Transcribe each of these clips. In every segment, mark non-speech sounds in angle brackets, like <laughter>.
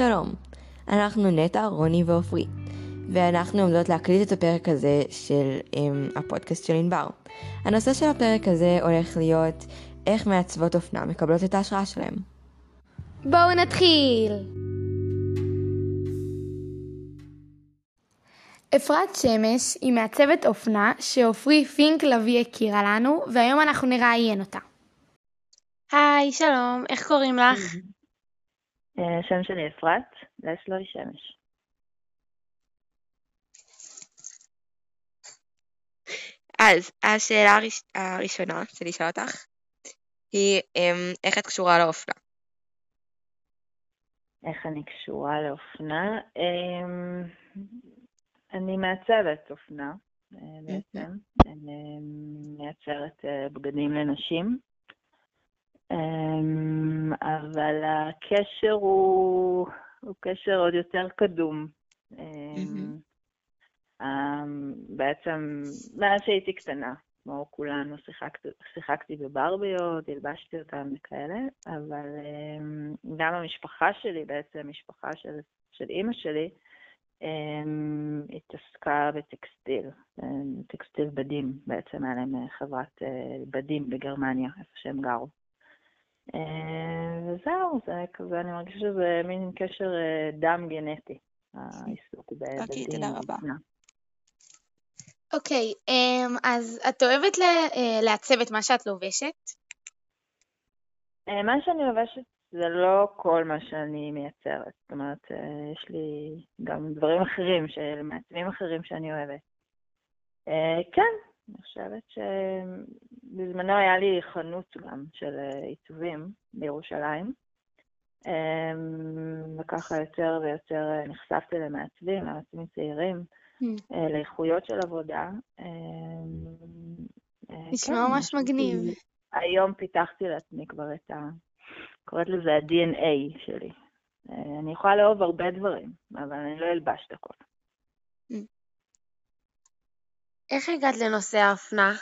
שלום, אנחנו נטע, רוני ועופרי, ואנחנו עומדות להקליט את הפרק הזה של um, הפודקאסט של ענבר. הנושא של הפרק הזה הולך להיות איך מעצבות אופנה מקבלות את ההשראה שלהם. בואו נתחיל! אפרת שמש היא מעצבת אופנה שעופרי פינק לביא הכירה לנו, והיום אנחנו נראיין אותה. היי, שלום, איך קוראים לך? השם שלי אפרת, לסלוי שמש. אז השאלה הראש... הראשונה שאני אשאל אותך היא אמ, איך את קשורה לאופנה? איך אני קשורה לאופנה? אמ, אני מעצבת אופנה אה, בעצם, אני מייצרת אה, בגדים לנשים. אמ, אבל הקשר הוא, הוא קשר עוד יותר קדום. אמ, אמ, בעצם, מאז שהייתי קטנה, כמו כולנו, שיחקתי, שיחקתי בברביות, הלבשתי אותן וכאלה, אבל גם המשפחה שלי, בעצם משפחה של, של אימא שלי, התעסקה בטקסטיל, טקסטיל בדים, בעצם היה להם חברת אה, בדים בגרמניה, איפה שהם גרו. אה, וזהו, זה כזה, אני מרגישה שזה מין קשר אה, דם גנטי, העיסוק בבדים. אוקיי, תודה רבה. אוקיי, אמ, אז את אוהבת אה, לעצב את מה שאת לובשת? מה שאני לובשת זה לא כל מה שאני מייצרת. זאת אומרת, יש לי גם דברים אחרים, של מעצבים אחרים שאני אוהבת. כן, אני חושבת שבזמנו היה לי חנות גם של אה, עיצובים בירושלים, אמ, וככה יותר ויותר אה, נחשפתי למעצבים, למעצבים צעירים, mm. לאיכויות של עבודה. אמ, נשמע כן, ממש מגניב. היום פיתחתי לעצמי כבר את ה... קוראת לזה ה-DNA שלי. אני יכולה לאהוב הרבה דברים, אבל אני לא אלבש את הכל. Mm. איך הגעת לנושא האופנה?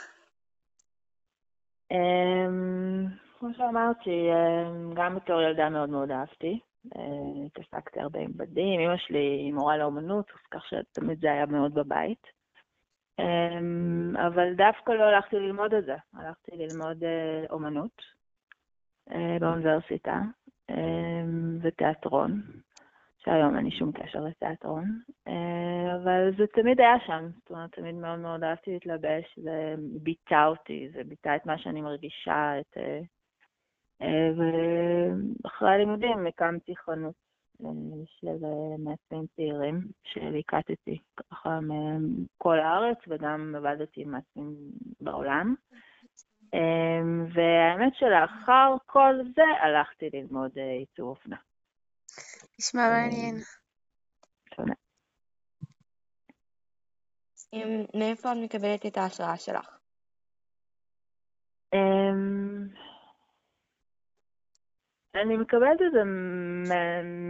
אמ, כמו שאמרתי, אמ, גם בתור ילדה מאוד מאוד אהבתי. אה, התעסקתי הרבה עם בדים, אמא שלי היא מורה לאומנות, אז כך שתמיד זה היה מאוד בבית. אמ, אבל דווקא לא הלכתי ללמוד את זה, הלכתי ללמוד אה, אומנות אה, באוניברסיטה ותיאטרון. שהיום אין לי שום קשר לתיאטרון, אה, אבל זה תמיד היה שם, זאת אומרת, תמיד מאוד מאוד אהבתי להתלבש, זה ביטא אותי, זה ביטא את מה שאני מרגישה, את... אה, אה, ואחרי הלימודים הקמתי חנות של מעצבים צעירים, שליקטתי ככה מכל הארץ, וגם עבדתי עם מעצבים בעולם. והאמת שלאחר כל זה הלכתי ללמוד ייצור אופנה. נשמע מעניין. תודה. מאיפה את מקבלת את ההשראה שלך? אמ, אני מקבלת את זה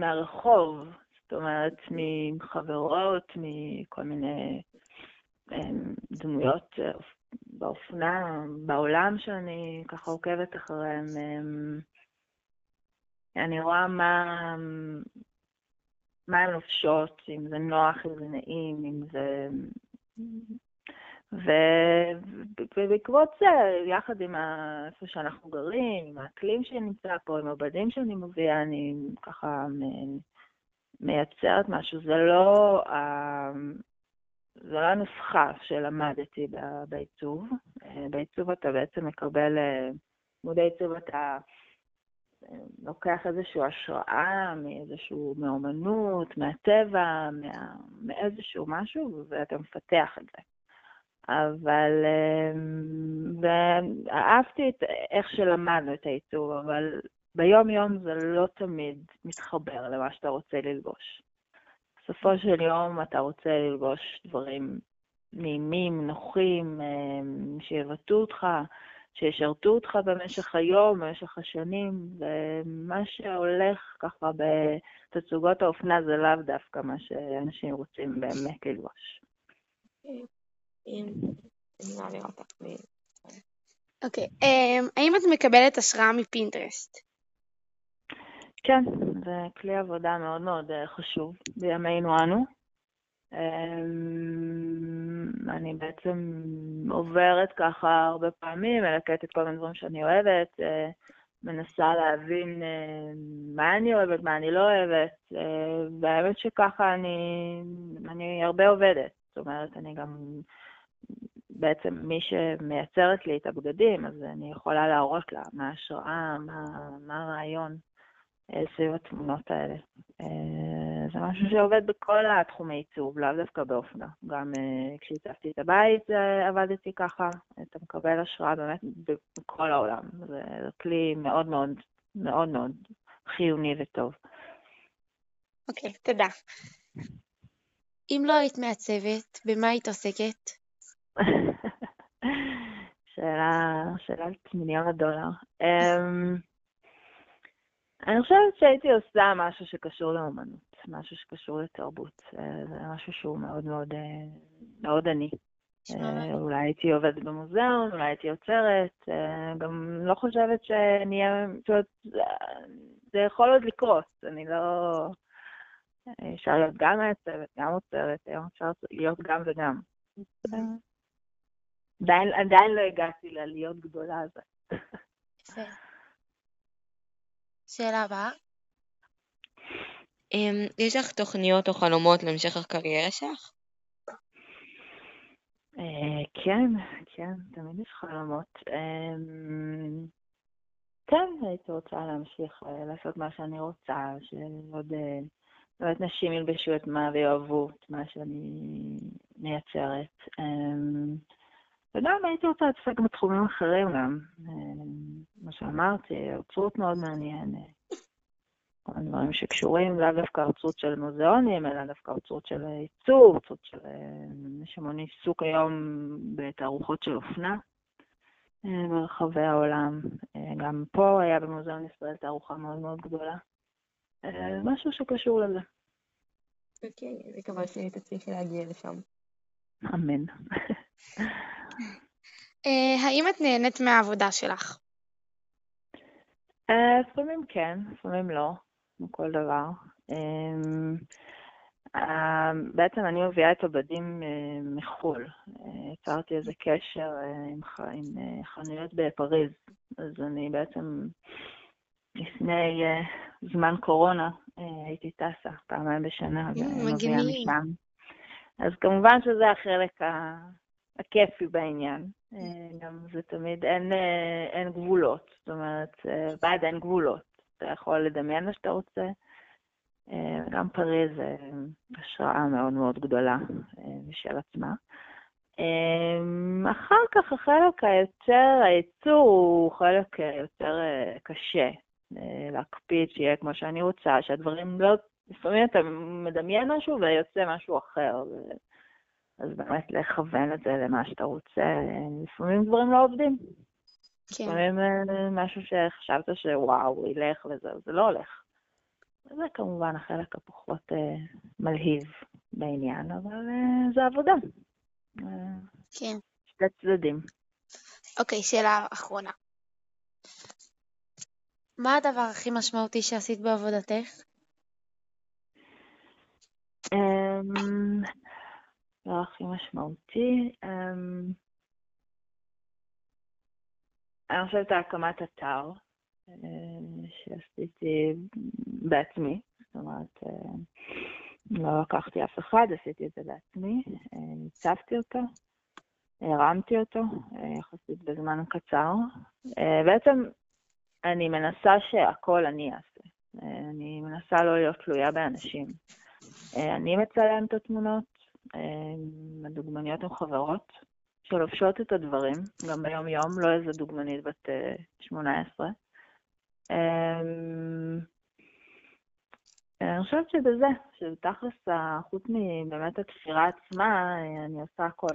מהרחוב, זאת אומרת, מחברות, מכל מיני אמ, דמויות אה, באופנה, בעולם שאני ככה עוקבת אחריהן. אני רואה מה, מה הן לובשות, אם זה נוח, אם זה נעים, אם זה... ובעקבות זה, יחד עם איפה שאנחנו גרים, עם האקלים שנמצא פה, עם הבדים שאני מביאה, אני ככה מייצרת משהו. זה לא, זה לא הנוסחה שלמדתי בעיצוב. בעיצוב אתה בעצם מקבל, לימודי עיצוב אתה לוקח איזושהי השראה מאיזשהו, מאומנות, מהטבע, מה, מאיזשהו משהו, ואתה מפתח את זה. אבל אמ, אהבתי את איך שלמדנו את העיצוב, אבל ביום-יום זה לא תמיד מתחבר למה שאתה רוצה ללבוש. בסופו של יום אתה רוצה ללבוש דברים נעימים, נוחים, אמ, שיבטאו אותך, שישרתו אותך במשך היום, במשך השנים, ומה שהולך ככה בתצוגות האופנה זה לאו דווקא מה שאנשים רוצים באמת ללבוש. אוקיי, אמ, האם את מקבלת השראה מפינטרסט? כן, זה כלי עבודה מאוד מאוד אה, חשוב בימינו אנו. אני בעצם עוברת ככה הרבה פעמים, מלקטת כל מיני דברים שאני אוהבת, אה, מנסה להבין אה, מה אני אוהבת, מה אני לא אוהבת, והאמת שככה אני, אני הרבה עובדת. זאת אומרת, אני גם בעצם מי שמייצרת לי את הבגדים, אז אני יכולה להראות לה מה ההשראה, מה, מה הרעיון. אה, סביב התמונות האלה. אה, זה משהו שעובד בכל התחומי עיצוב, לאו דווקא באופנה. גם אה, כשהצבתי את הבית עבדתי ככה, אתה מקבל השראה באמת בכל העולם. זה כלי מאוד מאוד מאוד מאוד חיוני וטוב. אוקיי, okay, תודה. אם לא היית מעצבת, במה היית עוסקת? <laughs> שאלה, שאלת מיליון הדולר. אני חושבת שהייתי עושה משהו שקשור לאמנות, משהו שקשור לתרבות. אה, זה משהו שהוא מאוד מאוד, אה, מאוד עני. אה, אולי הייתי עובדת במוזיאון, אולי הייתי יוצרת, גם לא חושבת שנהיה, זאת אומרת, זה יכול עוד לקרות, אני לא... אפשר להיות גם מעצבת, גם עוצרת, היום אפשר להיות גם וגם. עדיין לא הגעתי ללהיות גדולה הזאת. שאלה הבאה. אמ, יש לך תוכניות או חלומות להמשך הקריירה שלך? אה, כן, כן, תמיד יש חלומות. אמ, כן, הייתי רוצה להמשיך אה, לעשות מה שאני רוצה, שעוד אה, באמת נשים ילבשו את מה ויאהבו את מה שאני מייצרת. וגם הייתי רוצה להתעסק בתחומים אחרים גם. מה שאמרתי, אוצרות מאוד מעניין. דברים שקשורים לאו דווקא אוצרות של מוזיאונים, אלא דווקא אוצרות של עיצוב, אוצרות של... יש המון עיסוק היום בתערוכות של אופנה ברחבי העולם. גם פה היה במוזיאון ישראל תערוכה מאוד מאוד גדולה. משהו שקשור לזה. אוקיי, אני מקווה שתצליחי להגיע לשם. אמן. אה, האם את נהנית מהעבודה שלך? אה, לפעמים כן, לפעמים לא, כמו כל דבר. אמ, אה, בעצם אני מביאה את הבדים מחו"ל. יצרתי איזה קשר עם חנויות בפריז, אז אני בעצם לפני זמן קורונה הייתי טסה פעמיים בשנה, ומביאה משם. אז כמובן שזה החלק הכיפי בעניין. אה, גם זה תמיד, אין, אה, אין גבולות. זאת אומרת, אה, בעד אין גבולות. אתה יכול לדמיין מה שאתה רוצה. גם פריז זה השראה מאוד מאוד גדולה משל עצמה. אחר כך החלק היותר, הייצור הוא חלק יותר קשה. להקפיד שיהיה כמו שאני רוצה, שהדברים לא... לפעמים אתה מדמיין משהו ויוצא משהו אחר. אז באמת לכוון את זה למה שאתה רוצה. לפעמים דברים לא עובדים. כן. לפעמים אה, משהו שחשבת שוואו, ילך וזהו, זה לא הולך. זה כמובן החלק הפחות uh, מלהיב בעניין, אבל uh, זה עבודה. כן. שתי צדדים. אוקיי, שאלה אחרונה. מה הדבר הכי משמעותי שעשית בעבודתך? הדבר הכי משמעותי. אמ, אני חושבת הקמת אתר אה, שעשיתי בעצמי, זאת אומרת, אה, לא לקחתי אף אחד, עשיתי את זה בעצמי, אה, הצבתי אותו, הרמתי אותו יחסית בזמן קצר. בעצם אני מנסה שהכל אני אעשה. אני מנסה לא להיות תלויה באנשים. אני מצלם את התמונות, הדוגמניות הן חברות שלובשות את הדברים, גם ביום-יום, לא איזה דוגמנית בת 18. אה, אמ, אני חושבת שבזה, שבתכלס, חוץ מבאמת התפירה עצמה, אני עושה הכל.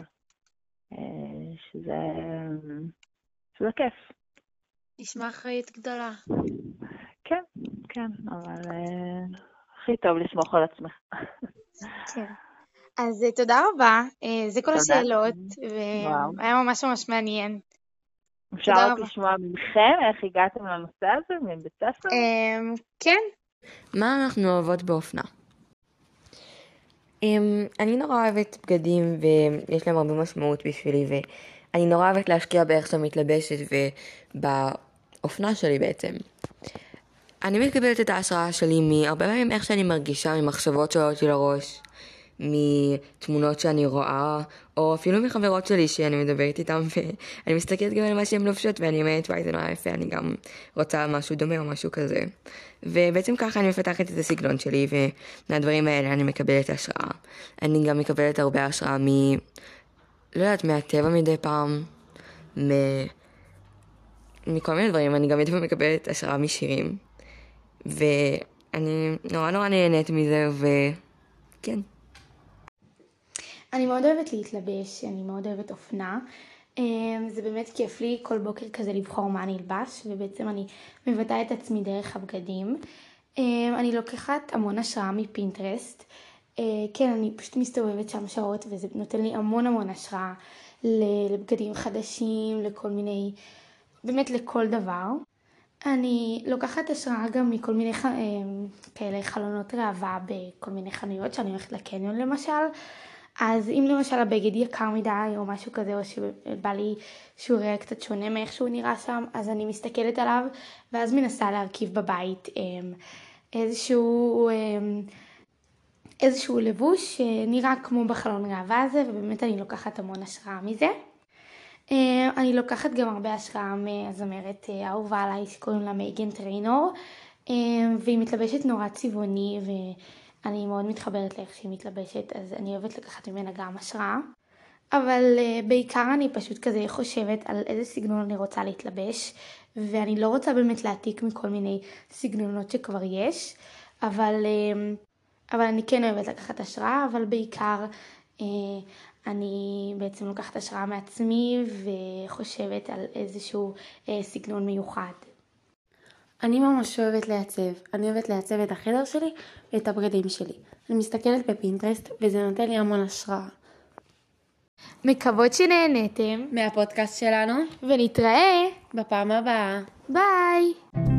אה, שזה, שזה כיף. נשמע אחראית גדולה. כן, כן, אבל הכי טוב לסמוך על עצמך. כן. אז אה, תודה רבה, אה, זה כל השאלות, והיה ממש ממש מעניין. אפשר תודה רק. לשמוע מכם איך הגעתם לנושא הזה מבית ספר? אמ, כן. מה אנחנו אוהבות באופנה? Um, אני נורא אוהבת בגדים ויש להם הרבה משמעות בשבילי ואני נורא אוהבת להשקיע באיך שאני מתלבשת ובאופנה שלי בעצם. אני מקבלת את ההשראה שלי מהרבה פעמים איך שאני מרגישה, ממחשבות שעולות לי לראש, מתמונות שאני רואה, או אפילו מחברות שלי שאני מדברת איתן ואני מסתכלת גם על מה שהן לובשות ואני אומרת וואי זה נורא יפה, אני גם רוצה משהו דומה או משהו כזה. ובעצם ככה אני מפתחת את הסגנון שלי ומהדברים האלה אני מקבלת השראה. אני גם מקבלת הרבה השראה מ... לא יודעת, מהטבע מדי פעם, מ... מכל מיני דברים, אני גם מדי פעם מקבלת השראה משירים. ואני נורא נורא נהנית מזה, וכן. אני מאוד אוהבת להתלבש, אני מאוד אוהבת אופנה. אמ, זה באמת כיף לי כל בוקר כזה לבחור מה אני אלבש, ובעצם אני מבטאה את עצמי דרך הבגדים. אמ, אני לוקחת המון השראה מפינטרסט. אה, כן, אני פשוט מסתובבת שם שעות, וזה נותן לי המון המון השראה לבגדים חדשים, לכל מיני, באמת לכל דבר. אני לוקחת השראה גם מכל מיני. אמ, כאלה חלונות ראווה בכל מיני חנויות, שאני הולכת לקניון למשל. אז אם למשל הבגד יקר מדי או משהו כזה, או שבא לי שהוא יראה קצת שונה מאיך שהוא נראה שם, אז אני מסתכלת עליו, ואז מנסה להרכיב בבית אמ, איזשהו, אמ, איזשהו לבוש שנראה כמו בחלון ראווה הזה, ובאמת אני לוקחת המון השראה מזה. אה, אני לוקחת גם הרבה השראה מהזמרת אה, האהובה עליי שקוראים לה מייגן טריינור והיא מתלבשת נורא צבעוני ואני מאוד מתחברת לאיך שהיא מתלבשת אז אני אוהבת לקחת ממנה גם השראה אבל בעיקר אני פשוט כזה חושבת על איזה סגנון אני רוצה להתלבש ואני לא רוצה באמת להעתיק מכל מיני סגנונות שכבר יש אבל, אבל אני כן אוהבת לקחת השראה אבל בעיקר אני בעצם לוקחת השראה מעצמי וחושבת על איזשהו אה, סגנון מיוחד. אני ממש אוהבת לעצב. אני אוהבת לעצב את החדר שלי ואת הבגדים שלי. אני מסתכלת בפינטרסט וזה נותן לי המון השראה. מקוות שנהנתם מהפודקאסט שלנו, ונתראה בפעם הבאה. ביי!